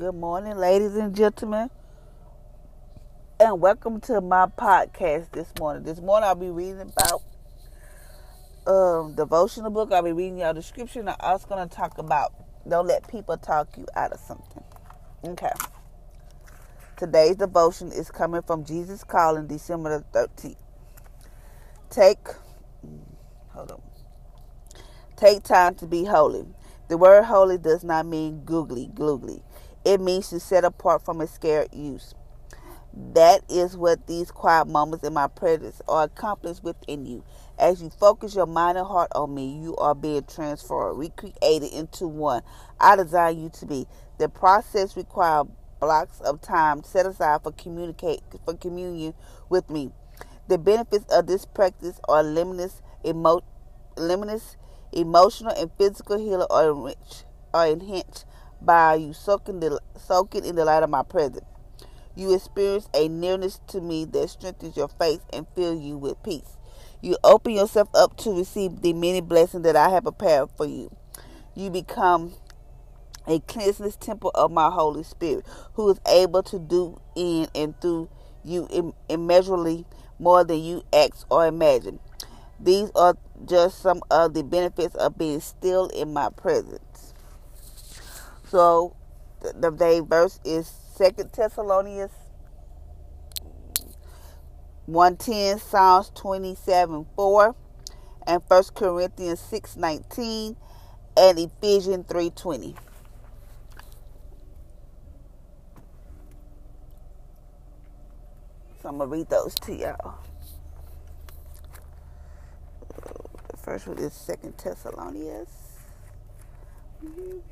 Good morning, ladies and gentlemen, and welcome to my podcast this morning. This morning I'll be reading about um devotional book. I'll be reading y'all. And I'm also gonna talk about don't let people talk you out of something. Okay. Today's devotion is coming from Jesus Calling, December the 13th. Take hold on. Take time to be holy. The word holy does not mean googly gloogly. It means to set apart from a scared use. That is what these quiet moments in my presence are accomplished within you. As you focus your mind and heart on me, you are being transformed, recreated into one I design you to be. The process requires blocks of time set aside for communicate for communion with me. The benefits of this practice are limitless, emo, limitless emotional and physical healing are enriched, are enhanced by you soaking the soaking in the light of my presence. You experience a nearness to me that strengthens your faith and fills you with peace. You open yourself up to receive the many blessings that I have prepared for you. You become a cleanseless temple of my Holy Spirit, who is able to do in and through you immeasurably more than you ask or imagine. These are just some of the benefits of being still in my presence. So the, the verse is Second Thessalonians 110, Psalms 27 4, and 1 Corinthians 6 19, and Ephesians 3 20. So I'm going to read those to y'all. The first one is Second Thessalonians. Second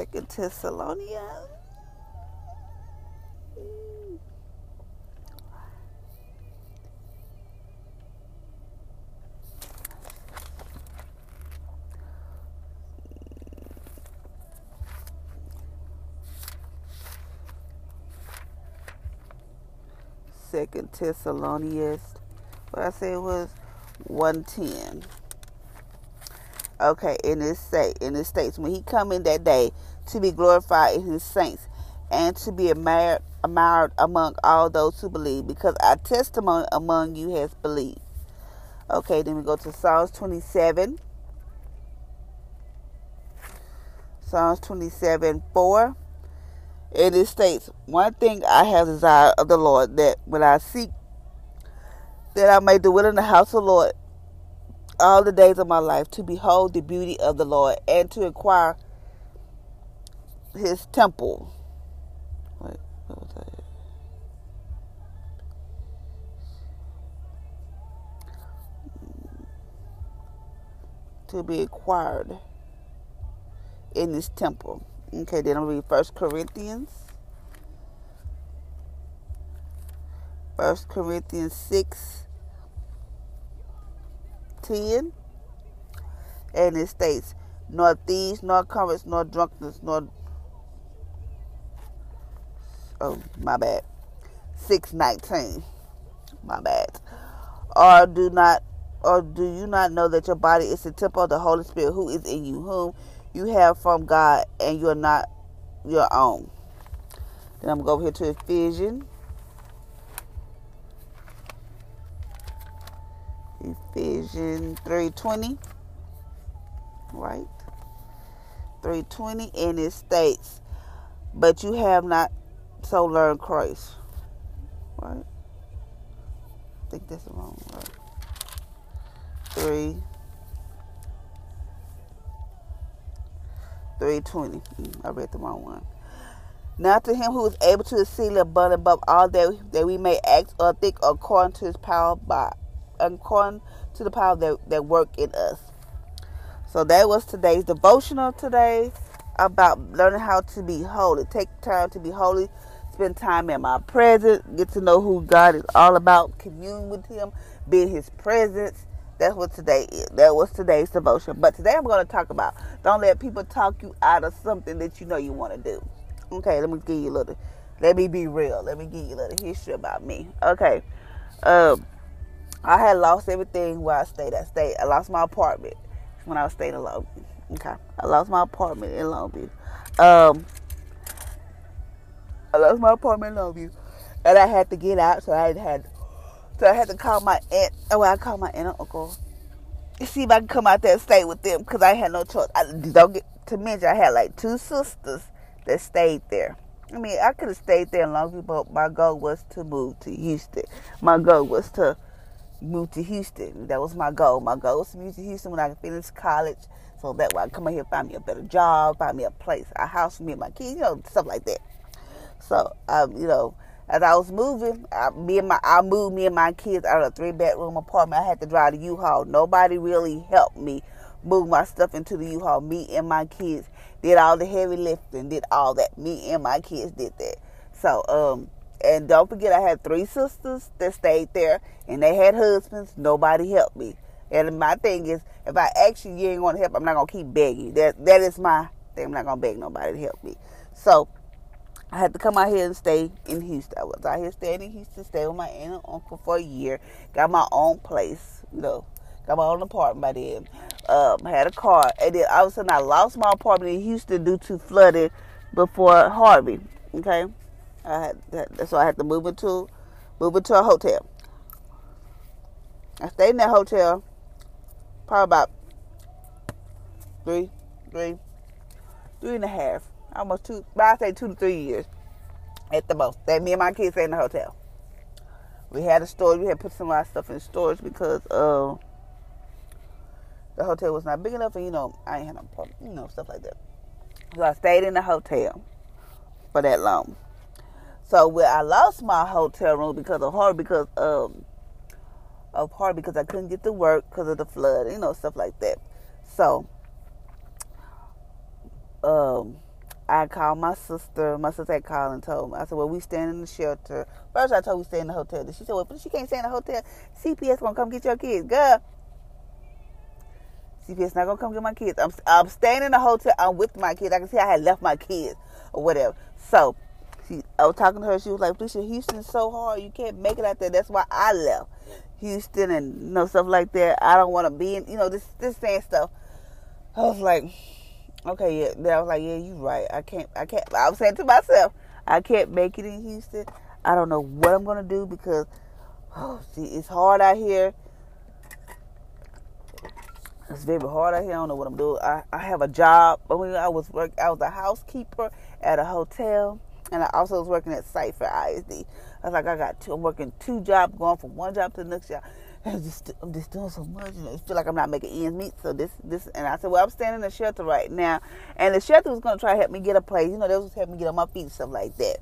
Second Thessalonians. Second Thessalonians. What I said was one ten. Okay, in this say in this states when he come in that day to be glorified in his saints and to be admired, admired among all those who believe, because our testimony among you has believed. Okay, then we go to Psalms 27. Psalms 27 4. And it states, One thing I have desired of the Lord, that when I seek, that I may dwell in the house of the Lord all the days of my life to behold the beauty of the Lord and to inquire his temple. Wait, what was that? To be acquired in this temple. Okay, then I'll read First Corinthians. First Corinthians 6 10. And it states, nor thieves, nor covets, nor drunkenness, nor oh my bad. Six nineteen. My bad. Or do not or do you not know that your body is the temple of the Holy Spirit who is in you, whom you have from God and you're not your own. Then I'm gonna go over here to Ephesians. Ephesians 3.20. Right? 3.20 and it states, But you have not so learned Christ. Right? I think that's the wrong word. 3 320. Mm, I read the wrong one. Now to him who is able to exceed abundant above all that, that we may act or think according to his power by according to the power that, that work in us. So that was today's devotional today about learning how to be holy. Take time to be holy. Spend time in my presence. Get to know who God is all about. Commune with Him. Be in His presence. That's what today is. That was today's devotion. But today I'm going to talk about don't let people talk you out of something that you know you want to do. Okay, let me give you a little. Let me be real. Let me give you a little history about me. Okay, um, I had lost everything where I stayed. I stayed. I lost my apartment when I was staying in Longview. Okay, I lost my apartment in Longview. Um, I lost my apartment in Longview, and I had to get out. So I had, so I had to call my aunt. Oh, I called my aunt and uncle. See if I can come out there and stay with them because I had no choice. I don't get to mention I had like two sisters that stayed there. I mean, I could have stayed there in Longview, but my goal was to move to Houston. My goal was to move to Houston. That was my goal. My goal was to move to Houston when I finish college, so that way I come out here, find me a better job, find me a place, a house for me and my kids, you know, stuff like that. So, um, you know, as I was moving, I, me and my, I moved me and my kids out of a three bedroom apartment. I had to drive the U-Haul. Nobody really helped me move my stuff into the U-Haul. Me and my kids did all the heavy lifting, did all that. Me and my kids did that. So, um, and don't forget, I had three sisters that stayed there, and they had husbands. Nobody helped me. And my thing is, if I ask you, you ain't gonna help. I'm not gonna keep begging. That that is my thing. I'm not gonna beg nobody to help me. So I had to come out here and stay in Houston. I was out here staying in Houston, stay with my aunt and uncle for a year. Got my own place, you know. Got my own apartment by then. Um, had a car, and then all of a sudden I lost my apartment in Houston due to flooding before Harvey. Okay, I had so I had to move into move into a hotel. I stayed in that hotel probably about three, three, three and a half, almost two. I say two to three years at the most. That me and my kids stayed in the hotel. We had a storage. We had put some of our stuff in storage because uh, the hotel was not big enough, and you know I ain't had no problem, you know stuff like that. So I stayed in the hotel for that long. So where I lost my hotel room because of her, because um, of her, because I couldn't get to work because of the flood, you know, stuff like that. So um, I called my sister. My sister had called and told me. I said, "Well, we stand in the shelter." First, I told we stay in the hotel. She said, "Well, but she can't stay in the hotel. CPS gonna come get your kids, girl." CPS not gonna come get my kids. I'm I'm staying in the hotel. I'm with my kids. I can see I had left my kids or whatever. So she, I was talking to her. She was like, "Felicia, Houston's so hard. You can't make it out there. That's why I left Houston and you know stuff like that. I don't want to be in. You know this this saying stuff." I was like, "Okay, yeah." I was like, "Yeah, you're right. I can't. I can't." I was saying to myself, "I can't make it in Houston. I don't know what I'm gonna do because, oh, see, it's hard out here." It's very hard out here. I don't know what I'm doing. I, I have a job. But when I was work, I was a housekeeper at a hotel and I also was working at Cy-Fair ISD. I was like, I got two. I'm working two jobs, going from one job to the next job. I'm just, I'm just doing so much, and I feel like I'm not making ends meet. So this, this, and I said, well, I'm staying in the shelter right now, and the shelter was to try to help me get a place. You know, they was helping me get on my feet and stuff like that.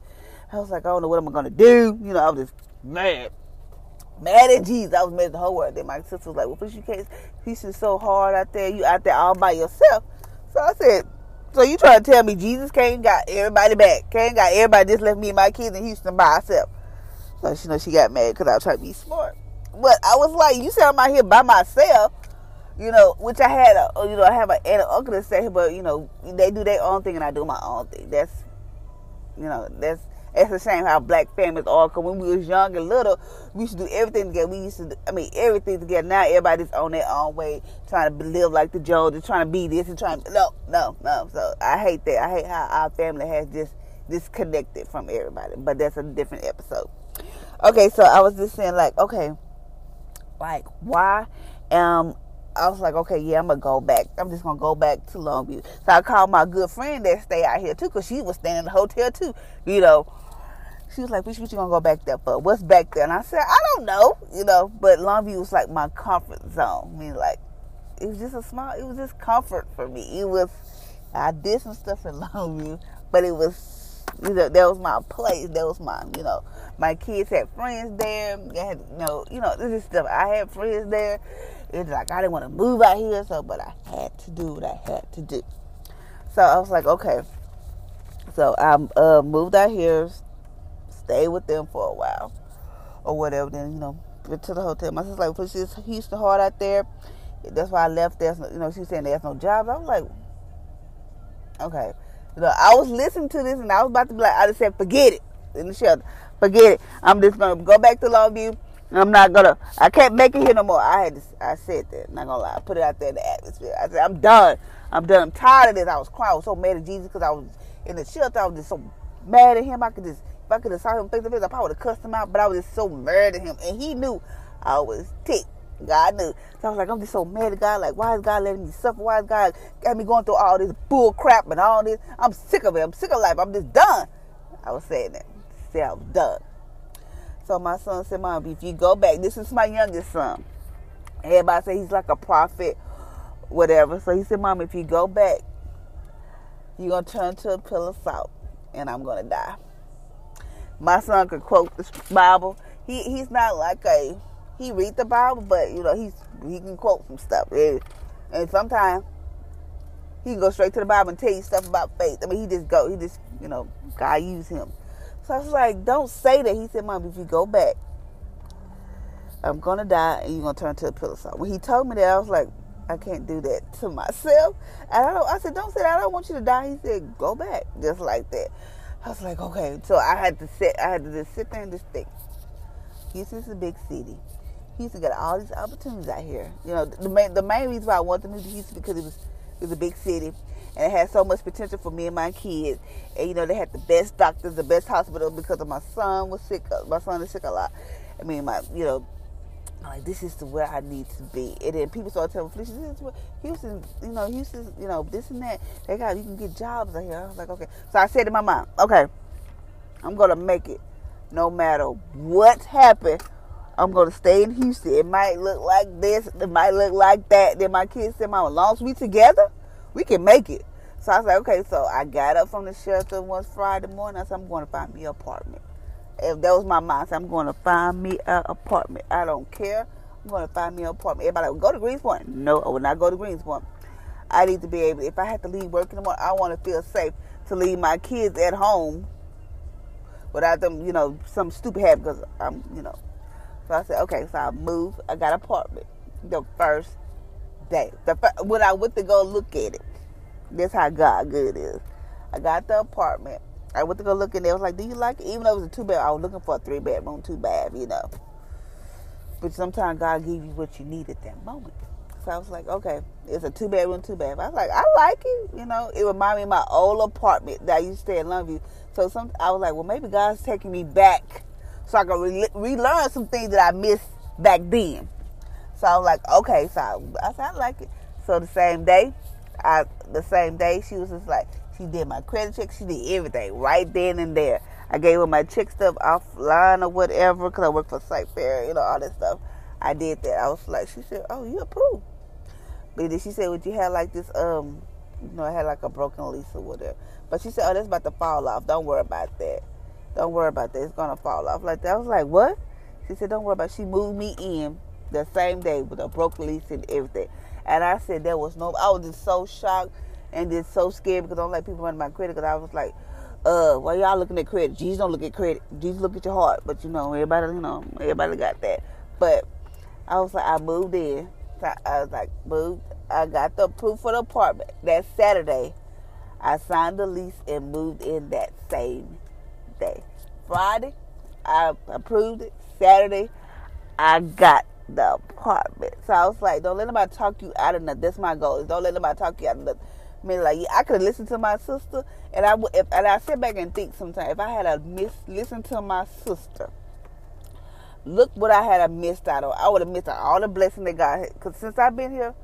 I was like, I don't know what I'm to do. You know, I was just mad. Mad at Jesus. I was mad at the whole world. Then my sister was like, well, please you can't, is so hard out there. You out there all by yourself. So I said, so you trying to tell me Jesus came got everybody back? Came got everybody just left me and my kids in Houston by myself. So she know she got mad because I was trying to be smart. But I was like, you said I'm out here by myself, you know, which I had a, you know, I have an aunt and uncle that say, but you know, they do their own thing and I do my own thing. That's, you know, that's it's the same how black families are. Cause when we was young and little, we used to do everything together. We used to, do, I mean, everything together. Now everybody's on their own way, trying to live like the Joneses, trying to be this and trying. To, no, no, no. So I hate that. I hate how our family has just disconnected from everybody. But that's a different episode. Okay, so I was just saying, like, okay, like why um I was like, okay, yeah, I'm gonna go back. I'm just gonna go back to Longview. So I called my good friend that stay out here too, cause she was staying in the hotel too. You know, she was like, "What you gonna go back there for? What's back there?" And I said, "I don't know." You know, but Longview was like my comfort zone. I mean, like it was just a small. It was just comfort for me. It was. I did some stuff in Longview, but it was That was my place. That was my, you know, my kids had friends there. They had, you know, you know, this is stuff. I had friends there. It's like I didn't want to move out here, so but I had to do what I had to do. So I was like, okay. So I uh, moved out here, stayed with them for a while, or whatever. Then you know, went to the hotel. My sister's like, "Push this Houston hard out there." That's why I left. There's, no, you know, she's saying there's no jobs. I was like, okay. I was listening to this and I was about to be like, I just said, forget it in the shelter. Forget it. I'm just gonna go back to Longview. I'm not gonna. I can't make it here no more. I had to. I said that. I'm Not gonna lie. I put it out there in the atmosphere. I said, I'm done. I'm done. I'm tired of this. I was crying. I was so mad at Jesus because I was in the shelter. I was just so mad at him. I could just, if I could have saw him face to face, I probably would have cussed him out. But I was just so mad at him, and he knew I was ticked. God knew. So I was like, I'm just so mad at God. Like, why is God letting me suffer? Why is God got me going through all this bull crap and all this? I'm sick of it. I'm sick of life. I'm just done. I was saying that. Say I was done. So my son said, Mom, if you go back, this is my youngest son. Everybody say he's like a prophet, whatever. So he said, Mom, if you go back, you're to turn to a pill of salt and I'm to die. My son could quote the Bible. He, he's not like a he read the Bible, but you know he's he can quote some stuff, and, and sometimes he can go straight to the Bible and tell you stuff about faith. I mean, he just go, he just you know God use him. So I was like, don't say that. He said, Mom, if you go back, I'm gonna die, and you're gonna turn to a pillar salt. When he told me that, I was like, I can't do that to myself. And I. I said, don't say that. I don't want you to die. He said, go back, just like that. I was like, okay. So I had to sit. I had to just sit there and just think. Houston's a big city. Houston got all these opportunities out here. You know, the main the main reason why I wanted to move to Houston because it was it was a big city and it had so much potential for me and my kids. And you know, they had the best doctors, the best hospital because of my son was sick. My son is sick a lot. I mean, my you know, I'm like this is the where I need to be. And then people started telling me, this is where Houston, you know, Houston, you know, this and that. They got you can get jobs out here. I was like, okay. So I said to my mom, okay, I'm gonna make it, no matter what happened I'm gonna stay in Houston. It might look like this, it might look like that. Then my kids said, Mama, as long as we together, we can make it. So I was like, okay, so I got up from the shelter one Friday morning. I said, I'm going to find me an apartment. If that was my mindset, I'm going to find me an apartment. I don't care. I'm going to find me an apartment. Everybody like, go to Greenspoint. No, I will not go to Greenspoint. I need to be able, if I have to leave work in the morning, I want to feel safe to leave my kids at home without them, you know, some stupid habit because I'm, you know, so I said, okay, so I moved. I got an apartment the first day. The when I went to go look at it, that's how God good is. I got the apartment. I went to go look in there. I was like, do you like it? Even though it was a two bed, I was looking for a three bedroom, two bath, you know. But sometimes God gives you what you need at that moment. So I was like, okay, it's a two bedroom, two bath. I was like, I like it. You know, it reminded me of my old apartment that I used to stay in Longview. So some, I was like, well, maybe God's taking me back so I can re- relearn some things that I missed back then. So I was like, okay, so I, I said I like it. So the same day, I the same day she was just like she did my credit check, she did everything right then and there. I gave her my check stuff offline or whatever because I work for Cy-Fair, you know, all that stuff. I did that. I was like, she said, oh, you approved. But then she said, would you have like this, um, you know, I had like a broken lease or whatever. But she said, oh, that's about to fall off. Don't worry about that. Don't worry about that. It's gonna fall off like that. I was like, what? She said, don't worry about. It. She moved me in the same day with a broken lease and everything. And I said there was no. I was just so shocked and just so scared because I don't like people running my credit. Because I was like, uh, why y'all looking at credit? Jesus don't look at credit. Jesus look at your heart. But you know, everybody, you know, everybody got that. But I was like, I moved in. I was like, moved. I got the proof for the apartment that Saturday. I signed the lease and moved in that same day. Friday, I approved it. Saturday, I got the apartment. So I was like, don't let nobody talk you out of nothing. That's my goal. Don't let nobody talk you out of nothing. I mean, like, I could have listened to my sister, and I would, if, and I sit back and think sometimes if I had a miss listen to my sister, look what I had a missed out on. I would have missed out all the blessing that God had. Because since I've been here,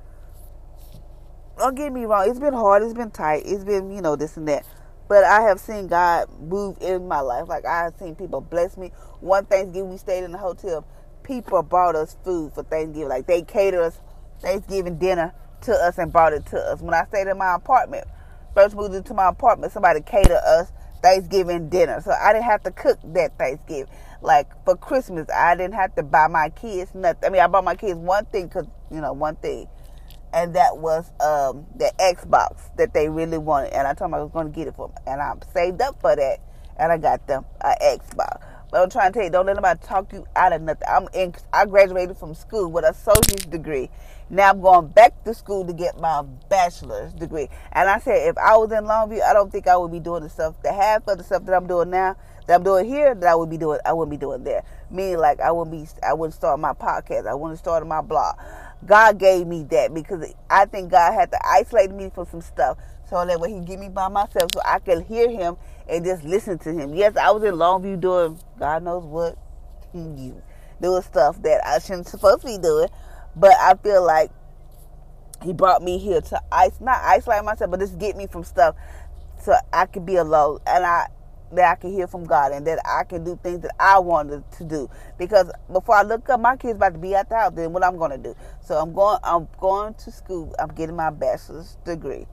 don't get me wrong, it's been hard, it's been tight, it's been you know this and that. But I have seen God move in my life. Like I have seen people bless me. One Thanksgiving we stayed in the hotel. People brought us food for Thanksgiving. Like they catered us Thanksgiving dinner to us and brought it to us. When I stayed in my apartment, first moved into my apartment, somebody catered us Thanksgiving dinner. So I didn't have to cook that Thanksgiving. Like for Christmas, I didn't have to buy my kids nothing. I mean, I bought my kids one thing because, you know, one thing. And that was um, the Xbox that they really wanted. And I told them I was going to get it for them. And I saved up for that. And I got them an Xbox. But I'm trying to tell you, don't let nobody talk you out of nothing. I'm in, I graduated from school with a associate's degree. Now I'm going back to school to get my bachelor's degree. And I said, if I was in Longview, I don't think I would be doing the stuff, the half of the stuff that I'm doing now, that I'm doing here, that I would be doing, I wouldn't be doing there. Meaning, like I wouldn't be, I wouldn't start my podcast, I wouldn't start my blog. God gave me that because I think God had to isolate me from some stuff. So that way He give me by myself so I could hear Him and just listen to Him. Yes, I was in Longview doing God knows what, doing stuff that I shouldn't supposed to be doing, but I feel like He brought me here to ice, not isolate myself, but just get me from stuff so I could be alone. And I that I can hear from God and that I can do things that I wanted to do. Because before I look up, my kids about to be at the house. Then what I'm going to do? So I'm going. I'm going to school. I'm getting my bachelor's degree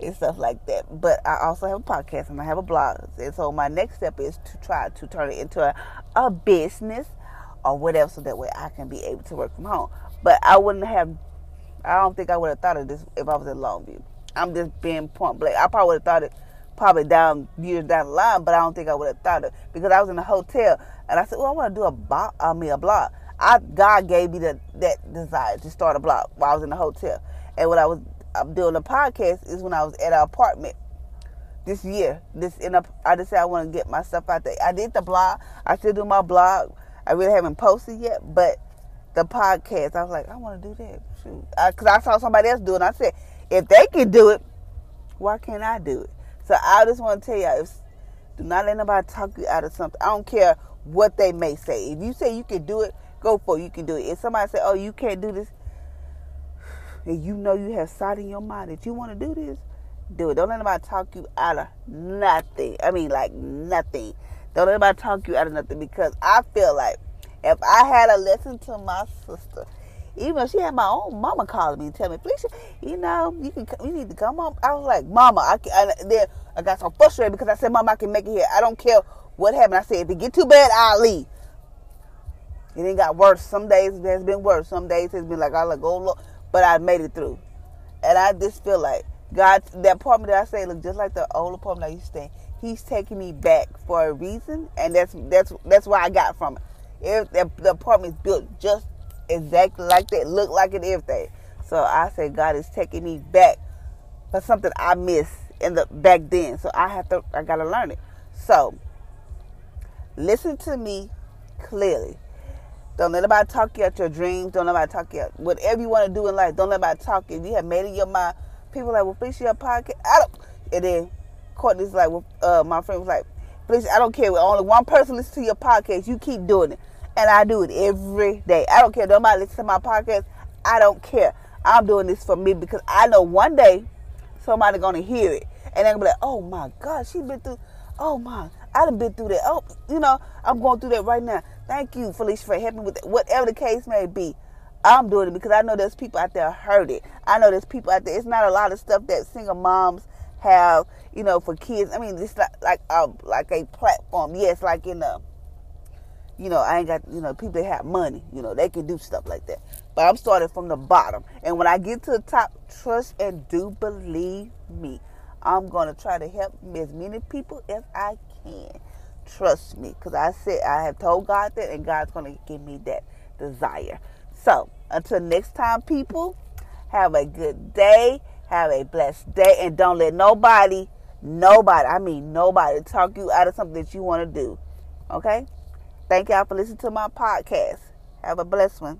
and stuff like that. But I also have a podcast and I have a blog. And so my next step is to try to turn it into a, a business or whatever, so that way I can be able to work from home. But I wouldn't have. I don't think I would have thought of this if I was in Longview. I'm just being point blank. I probably would have thought it probably down years down the line, but I don't think I would have thought it because I was in a hotel and I said, "Well, I want to do a blog. I mean, a blog." I God gave me the, that desire to start a blog while I was in the hotel, and when I was I'm doing a podcast is when I was at an apartment this year. This in a, I said I want to get my stuff out there. I did the blog. I still do my blog. I really haven't posted yet, but the podcast, I was like, I want to do that. Because I, I saw somebody else do it. I said, if they can do it, why can't I do it? So I just want to tell you, if, do not let nobody talk you out of something. I don't care what they may say. If you say you can do it, go for it. You can do it. If somebody say, oh, you can't do this, and you know you have sight in your mind that you want to do this, do it. Don't let nobody talk you out of nothing. I mean, like nothing. Don't let nobody talk you out of nothing because I feel like if I had a lesson to my sister, even if she had my own mama calling me and telling me, Felicia, you know, you can you need to come home. I was like, Mama, I can, and then I got so frustrated because I said, Mama, I can make it here. I don't care what happened. I said, if it get too bad, I'll leave. It ain't got worse. Some days it has been worse. Some days it's been like I like, oh Lord, but I made it through. And I just feel like God, that apartment that I say look just like the old apartment I used to stay. He's taking me back for a reason, and that's that's that's why I got from it. If the, the apartment is built just exactly like that, look like it, everything. So I said, God is taking me back for something I missed in the back then. So I have to, I gotta learn it. So listen to me clearly. Don't let anybody talk you out your dreams. Don't let anybody talk you out whatever you want to do in life. Don't let anybody talk you. If you have made it your mind, people like, well, please your podcast. I don't. And then Courtney's like, well, uh, my friend was like, please, I don't care. Only one person listens to your podcast. You keep doing it and I do it every day. I don't care. Nobody listen to my podcast. I don't care. I'm doing this for me because I know one day somebody gonna hear it and they're gonna be like, "Oh my God, she been through. Oh my, I done been through that. Oh, you know, I'm going through that right now. Thank you, Felicia, for helping with that. whatever the case may be. I'm doing it because I know there's people out there heard it. I know there's people out there. It's not a lot of stuff that single moms have, you know, for kids. I mean, it's like like a like a platform. Yes, like in the you know, I ain't got, you know, people that have money, you know, they can do stuff like that. But I'm starting from the bottom. And when I get to the top, trust and do believe me. I'm going to try to help as many people as I can. Trust me. Because I said, I have told God that, and God's going to give me that desire. So, until next time, people, have a good day. Have a blessed day. And don't let nobody, nobody, I mean nobody, talk you out of something that you want to do. Okay? Thank y'all for listening to my podcast. Have a blessed one.